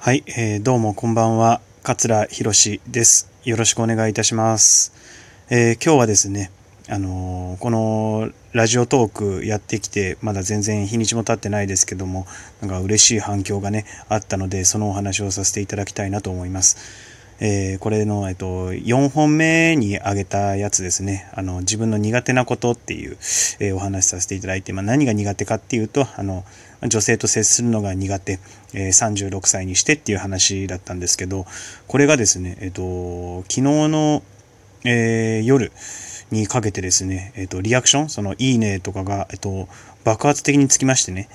はい、えーどうもこんばんは、桂博史です。よろしくお願いいたします。えー今日はですね、あのーこのラジオトークやってきて、まだ全然日にちも経ってないですけども、なんか嬉しい反響がね、あったので、そのお話をさせていただきたいなと思います。えーこれの、えっと、4本目に挙げたやつですね。あの、自分の苦手なことっていう、えーお話しさせていただいて、まあ、何が苦手かっていうと、あの、女性と接するのが苦手、えー36歳にしてっていう話だったんですけど、これがですね、えっと、昨日の、えー夜にかけてですね、えっと、リアクション、その、いいねとかが、えっと、爆発的につきましてね、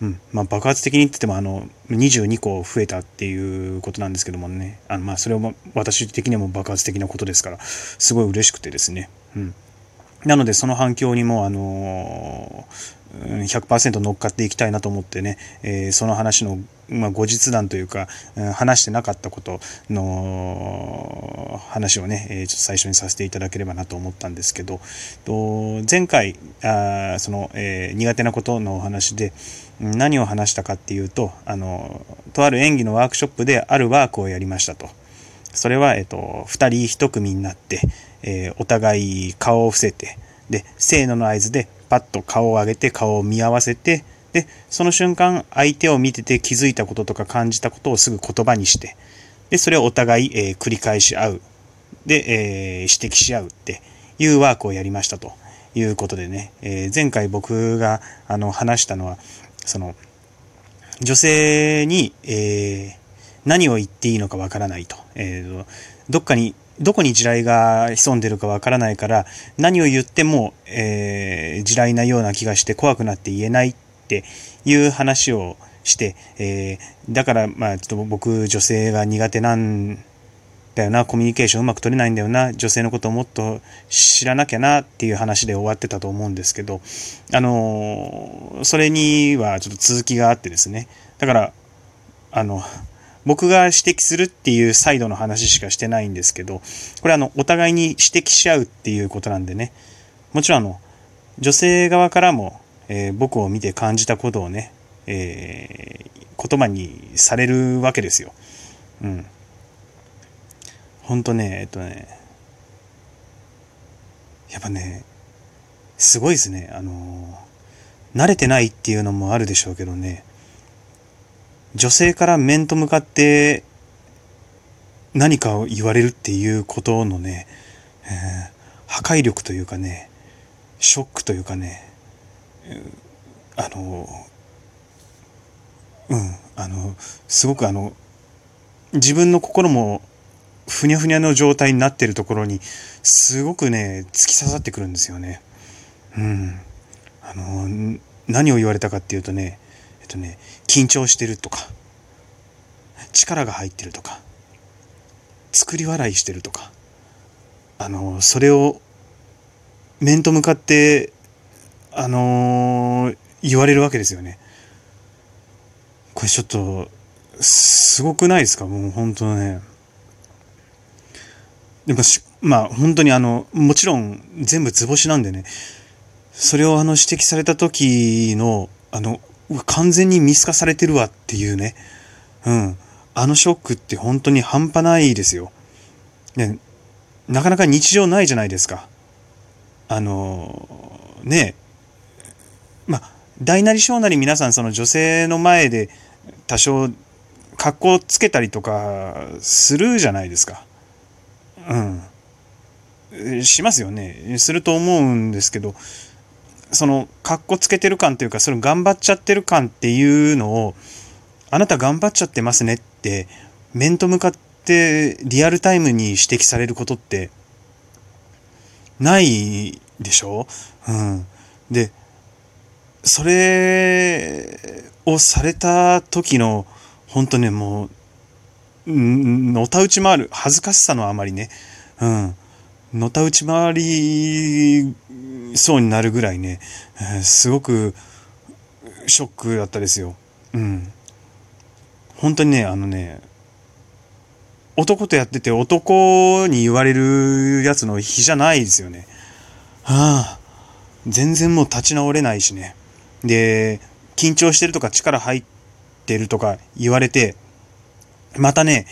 うん。まあ、爆発的にって言っても、あの、22個増えたっていうことなんですけどもね。あの、まあ、それは私的にも爆発的なことですから、すごい嬉しくてですね。うん。なので、その反響にも、あのー100%乗っかっていきたいなと思ってね、えーその話の、まあ、後日談というか、うん話してなかったことの話をね、えーちょっと最初にさせていただければなと思ったんですけど、と前回、あその、えー苦手なことのお話で、何を話したかっていうと、あの、とある演技のワークショップであるワークをやりましたと。それは、えっと、二人一組になって、えーお互い顔を伏せて、で、せーのの合図でパッと顔を上げて顔を見合わせて、で、その瞬間相手を見てて気づいたこととか感じたことをすぐ言葉にして、で、それをお互い、えー繰り返し合う。で、えー指摘し合うっていうワークをやりましたということでね、えー前回僕があの話したのは、その、女性に、えー何を言っていいのかわからないと。えーとどっかに、どこに地雷が潜んでるかわからないから、何を言っても、えー地雷なような気がして怖くなって言えないっていう話をして、えーだから、まあ、ちょっと僕、女性が苦手なんだよな、コミュニケーションうまく取れないんだよな、女性のことをもっと知らなきゃなっていう話で終わってたと思うんですけど、あのーそれにはちょっと続きがあってですね。だから、あの、僕が指摘するっていうサイドの話しかしてないんですけど、これあの、お互いに指摘し合うっていうことなんでね、もちろんあの、女性側からも、えー僕を見て感じたことをね、えー言葉にされるわけですよ。うん。ほんとね、えっとね、やっぱね、すごいですね。あの慣れてないっていうのもあるでしょうけどね、女性から面と向かって何かを言われるっていうことのね、えー破壊力というかね、ショックというかね、あのうん、あの、すごくあの、自分の心もふにゃふにゃの状態になってるところに、すごくね、突き刺さってくるんですよね。うん。あの、何を言われたかっていうとね、っとね、緊張してるとか、力が入ってるとか、作り笑いしてるとか、あの、それを面と向かって、あの言われるわけですよね。これちょっと、すごくないですか？もう本当ね。でもし、まあ本当にあの、もちろん全部図星なんでね、それをあの指摘された時の、あの、完全に見透かされてるわっていうね。うん。あのショックって本当に半端ないですよ。ね、なかなか日常ないじゃないですか。あの、ねま、大なり小なり皆さんその女性の前で多少格好つけたりとかするじゃないですか。うん。しますよね。すると思うんですけど、その、格好つけてる感というか、それ頑張っちゃってる感っていうのを、あなた頑張っちゃってますねって、面と向かってリアルタイムに指摘されることって、ないでしょ？うん。で、それをされた時の、本当ね、もう、のたうち回る、恥ずかしさのあまりね、うん。のたうち回りそうになるぐらいね、えーすごくショックだったですよ。うん。本当にね、あのね、男とやってて男に言われるやつの日じゃないですよね。はあ、全然もう立ち直れないしね。で、緊張してるとか力入ってるとか言われて、またね、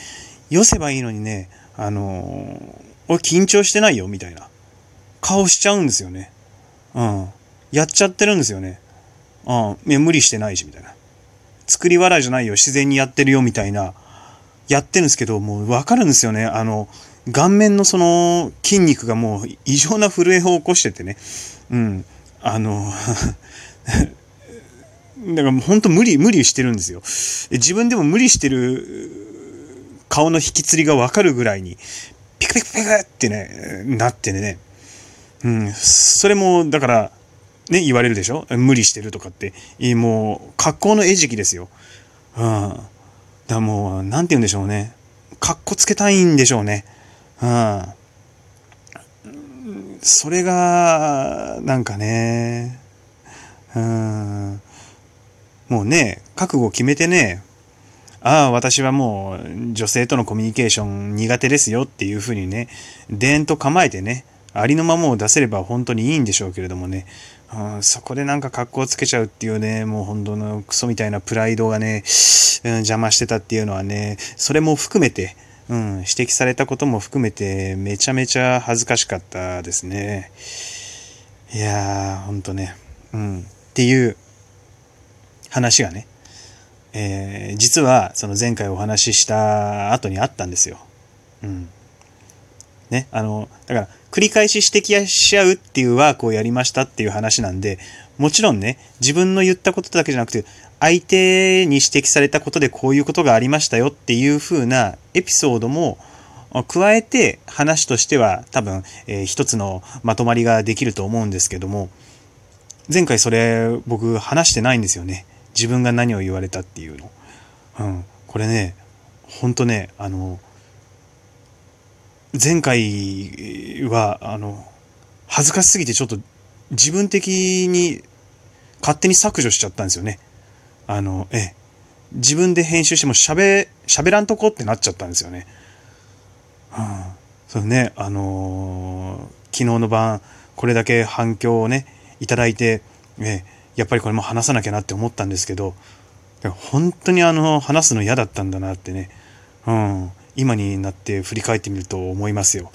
寄せばいいのにね、あの、俺緊張してないよ、みたいな。顔しちゃうんですよね。うん。やっちゃってるんですよね。うん。いや、無理してないし、みたいな。作り笑いじゃないよ、自然にやってるよ、みたいな。やってるんですけど、もうわかるんですよね。あの、顔面のその筋肉がもう異常な震えを起こしててね。うん。あの だから本当無理、無理してるんですよ。自分でも無理してる顔の引きつりがわかるぐらいに、ピクピクピクってね、なってね。うん。それも、だから、ね、言われるでしょ無理してるとかって。もう、格好の餌食ですよ。うん。だもう、なんて言うんでしょうね。格好つけたいんでしょうね。うん。それが、なんかね、うん。もうね、覚悟を決めてね、ああ、私はもう女性とのコミュニケーション苦手ですよっていうふうにね、でんと構えてね、ありのままを出せれば本当にいいんでしょうけれどもね、うん、そこでなんか格好つけちゃうっていうね、もう本当のクソみたいなプライドがね、うん、邪魔してたっていうのはね、それも含めて、うん、指摘されたことも含めて、めちゃめちゃ恥ずかしかったですね。いやー、ほんとね、うん、っていう話がね、えー、実はその前回お話しした後にあったんですよ。うん。ね、あの、だから、繰り返し指摘し合うっていうワークをやりましたっていう話なんで、もちろんね、自分の言ったことだけじゃなくて、相手に指摘されたことでこういうことがありましたよっていう風なエピソードも加えて話としては多分、えー、一つのまとまりができると思うんですけども、前回それ僕話してないんですよね。自分が何を言われたっていうの。うん。これね、ほんとね、あの、前回は、あの、恥ずかしすぎてちょっと自分的に勝手に削除しちゃったんですよね。あの、ええ。自分で編集しても喋、喋らんとこってなっちゃったんですよね。うん。そうね、あのー、昨日の晩、これだけ反響をね、いただいて、ええ、やっぱりこれも話さなきゃなって思ったんですけど、本当にあの、話すの嫌だったんだなってね。うん。今になって振り返ってみると思いますよ。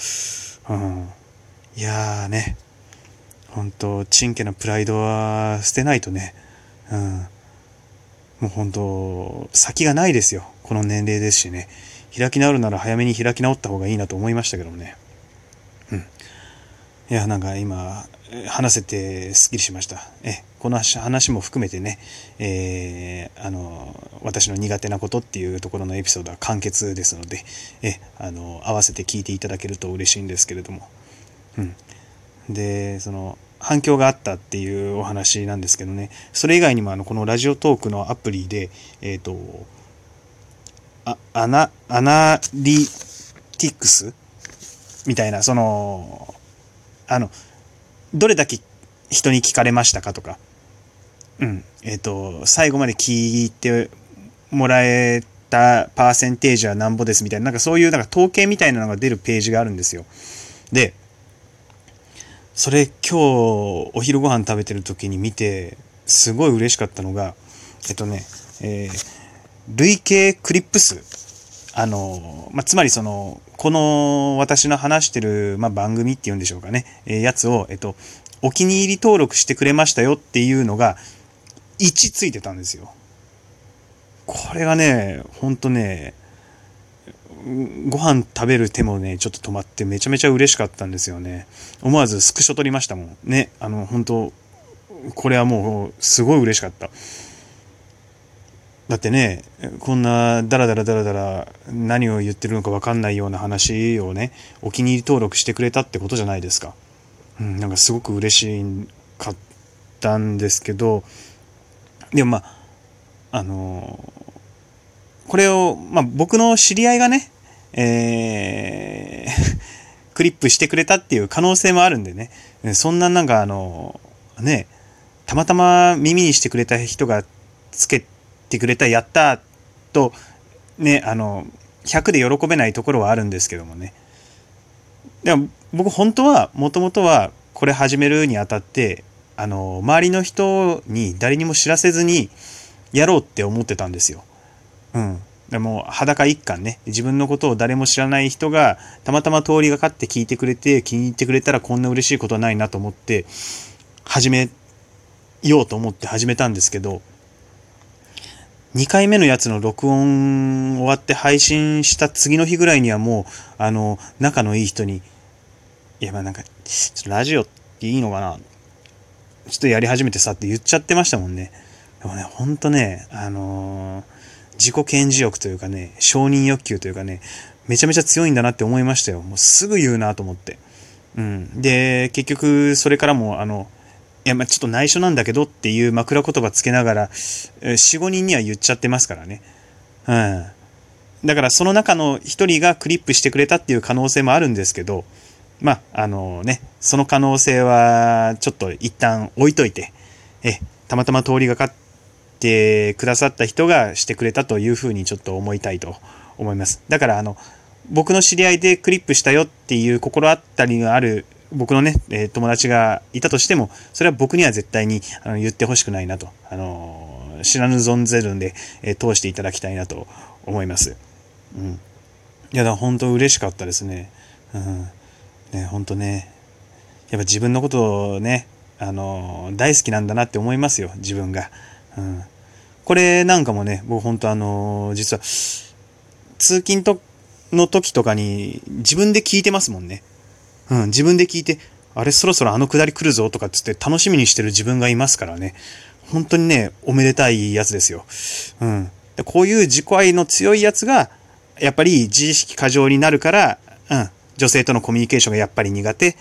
うん。いやーね、本当ちんけなプライドは捨てないとね、うん。もう本当先がないですよ。この年齢ですしね。開き直るなら早めに開き直った方がいいなと思いましたけどもね。うん。いや、なんか今、話せてすっきりしました。え、この話も含めてね、えー、あの、私の苦手なことっていうところのエピソードは簡潔ですので、え、あの、合わせて聞いていただけると嬉しいんですけれども。うん。で、その、反響があったっていうお話なんですけどね、それ以外にもあの、このラジオトークのアプリで、えっ、ー、と、あ、アナ、アナリティクス？みたいな、その、あの、どれだけ人に聞かれましたかとか、うん、えっ、ー、と、最後まで聞いてもらえたパーセンテージはなんぼですみたいな、なんかそういうなんか統計みたいなのが出るページがあるんですよ。で、それ今日お昼ご飯食べてる時に見て、すごい嬉しかったのが、えっとね、えー、累計クリップ数。あの、まあ、つまりその、この私の話してる、まあ、番組っていうんでしょうかね、えー、やつを、えっと、お気に入り登録してくれましたよっていうのが、1ついてたんですよ。これがね、ほんとね、ご飯食べる手もね、ちょっと止まってめちゃめちゃ嬉しかったんですよね。思わずスクショ撮りましたもん。ね、あの、本当これはもう、すごい嬉しかった。だってね、こんなダラダラダラダラ何を言ってるのか分かんないような話をね、お気に入り登録してくれたってことじゃないですか。うん、なんかすごく嬉しかったんですけど、でもまあ、あのこれを、まあ僕の知り合いがね、えー クリップしてくれたっていう可能性もあるんでね、そんななんかあの、ね、たまたま耳にしてくれた人がつけて、くれた、やったと、ね、あの、100で喜べないところはあるんですけどもね。でも僕本当は、もともとはこれ始めるにあたって、あの、周りの人に誰にも知らせずにやろうって思ってたんですよ。うん。でも裸一貫ね、自分のことを誰も知らない人がたまたま通りがかって聞いてくれて気に入ってくれたらこんな嬉しいことはないなと思って始めようと思って始めたんですけど、2回目のやつの録音終わって配信した次の日ぐらいにはもう、あの、仲のいい人に、いや、まあなんか、ラジオっていいのかな？ちょっとやり始めてさって言っちゃってましたもんね。でもね、ほんとね、あのー自己顕示欲というかね、承認欲求というかね、めちゃめちゃ強いんだなって思いましたよ。もうすぐ言うなと思って。うん。で、結局、それからも、あの、いや、まあちょっと内緒なんだけどっていう枕言葉つけながら、4、5人には言っちゃってますからね。うん。だからその中の1人がクリップしてくれたっていう可能性もあるんですけど、まあ、あのね、その可能性はちょっと一旦置いといて、え、たまたま通りがかってくださった人がしてくれたというふうにちょっと思いたいと思います。だからあの、僕の知り合いでクリップしたよっていう心当たりがある僕のね、え、友達がいたとしても、それは僕には絶対にあの言ってほしくないなと、あの、知らぬ存ぜるんで、え、通していただきたいなと思います。うん。いや、だ本当嬉しかったですね。うん。ね、本当ね。やっぱ自分のことをね、あの、大好きなんだなって思いますよ、自分が。うん。これなんかもね、僕本当あの実は、通勤との時とかに自分で聞いてますもんね。うん、自分で聞いて、あれそろそろあのくだり来るぞとかっつって楽しみにしてる自分がいますからね。本当にね、おめでたいやつですよ。うん。でこういう自己愛の強いやつが、やっぱり自意識過剰になるから、うん、女性とのコミュニケーションがやっぱり苦手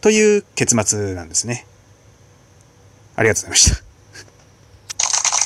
という結末なんですね。ありがとうございました。